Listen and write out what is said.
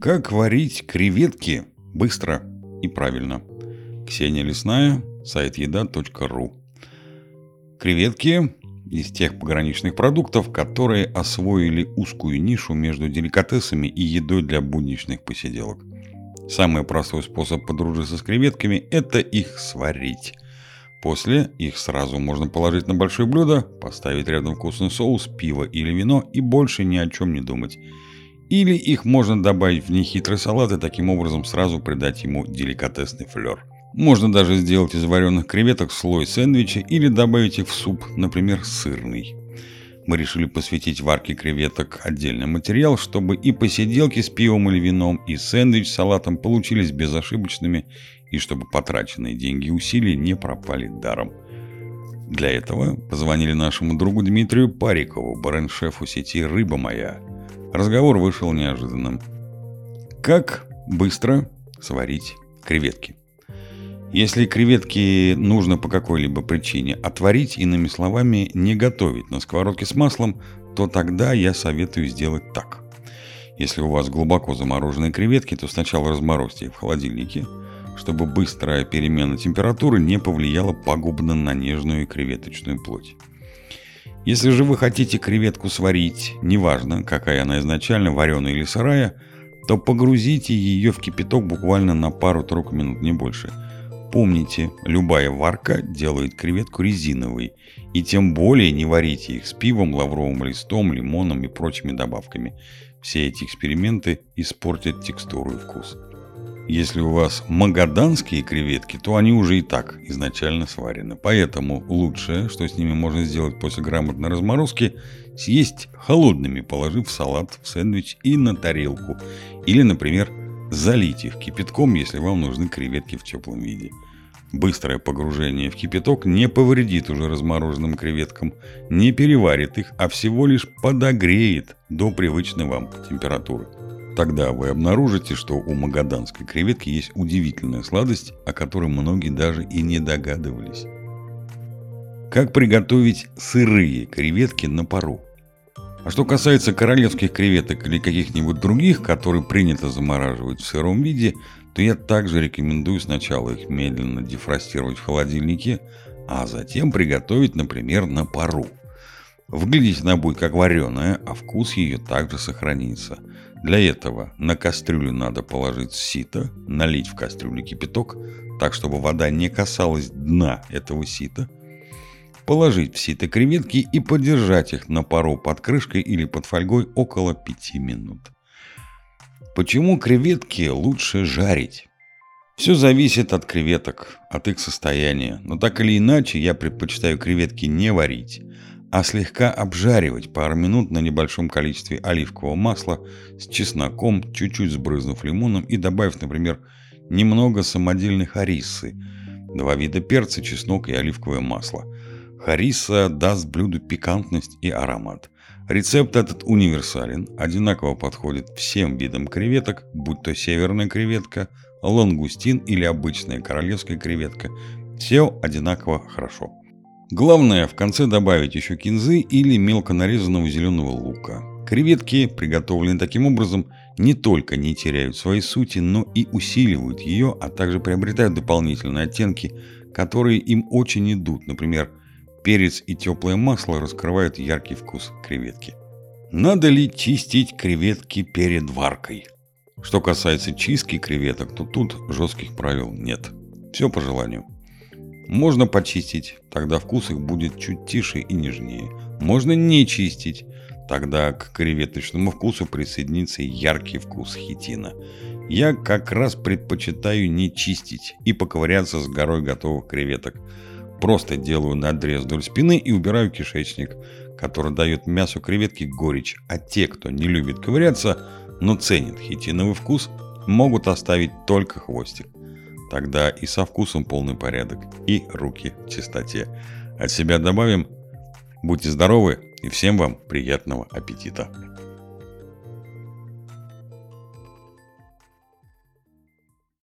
Как варить креветки быстро и правильно? Ксения Лесная, сайт еда.ру Креветки из тех пограничных продуктов, которые освоили узкую нишу между деликатесами и едой для будничных посиделок. Самый простой способ подружиться с креветками – это их сварить. После их сразу можно положить на большое блюдо, поставить рядом вкусный соус, пиво или вино и больше ни о чем не думать. Или их можно добавить в нехитрый салат и таким образом сразу придать ему деликатесный флер. Можно даже сделать из вареных креветок слой сэндвича или добавить их в суп, например, сырный. Мы решили посвятить варке креветок отдельный материал, чтобы и посиделки с пивом или вином, и сэндвич с салатом получились безошибочными, и чтобы потраченные деньги и усилия не пропали даром. Для этого позвонили нашему другу Дмитрию Парикову, бренд-шефу сети «Рыба моя». Разговор вышел неожиданным. Как быстро сварить креветки? Если креветки нужно по какой-либо причине отварить, иными словами, не готовить на сковородке с маслом, то тогда я советую сделать так. Если у вас глубоко замороженные креветки, то сначала разморозьте их в холодильнике, чтобы быстрая перемена температуры не повлияла пагубно на нежную креветочную плоть. Если же вы хотите креветку сварить, неважно, какая она изначально, вареная или сырая, то погрузите ее в кипяток буквально на пару-тройку минут, не больше – Помните, любая варка делает креветку резиновой, и тем более не варите их с пивом, лавровым листом, лимоном и прочими добавками. Все эти эксперименты испортят текстуру и вкус. Если у вас магаданские креветки, то они уже и так изначально сварены. Поэтому лучшее, что с ними можно сделать после грамотной разморозки, съесть холодными, положив в салат, в сэндвич и на тарелку. Или, например, Залить их кипятком, если вам нужны креветки в теплом виде. Быстрое погружение в кипяток не повредит уже размороженным креветкам, не переварит их, а всего лишь подогреет до привычной вам температуры. Тогда вы обнаружите, что у магаданской креветки есть удивительная сладость, о которой многие даже и не догадывались. Как приготовить сырые креветки на пару? А что касается королевских креветок или каких-нибудь других, которые принято замораживать в сыром виде, то я также рекомендую сначала их медленно дефростировать в холодильнике, а затем приготовить, например, на пару. Выглядеть она будет как вареная, а вкус ее также сохранится. Для этого на кастрюлю надо положить сито, налить в кастрюлю кипяток, так чтобы вода не касалась дна этого сита – положить в сито креветки и подержать их на пару под крышкой или под фольгой около 5 минут. Почему креветки лучше жарить? Все зависит от креветок, от их состояния, но так или иначе я предпочитаю креветки не варить, а слегка обжаривать пару минут на небольшом количестве оливкового масла с чесноком, чуть-чуть сбрызнув лимоном и добавив, например, немного самодельных арисы, два вида перца, чеснок и оливковое масло – Хариса даст блюду пикантность и аромат. Рецепт этот универсален, одинаково подходит всем видам креветок, будь то северная креветка, лангустин или обычная королевская креветка. Все одинаково хорошо. Главное в конце добавить еще кинзы или мелко нарезанного зеленого лука. Креветки, приготовленные таким образом, не только не теряют своей сути, но и усиливают ее, а также приобретают дополнительные оттенки, которые им очень идут. Например, Перец и теплое масло раскрывают яркий вкус креветки. Надо ли чистить креветки перед варкой? Что касается чистки креветок, то тут жестких правил нет. Все по желанию. Можно почистить, тогда вкус их будет чуть тише и нежнее. Можно не чистить, тогда к креветочному вкусу присоединится яркий вкус хитина. Я как раз предпочитаю не чистить и поковыряться с горой готовых креветок – Просто делаю надрез вдоль спины и убираю кишечник, который дает мясу креветки горечь, а те, кто не любит ковыряться, но ценит хитиновый вкус, могут оставить только хвостик. Тогда и со вкусом полный порядок, и руки в чистоте. От себя добавим, будьте здоровы и всем вам приятного аппетита.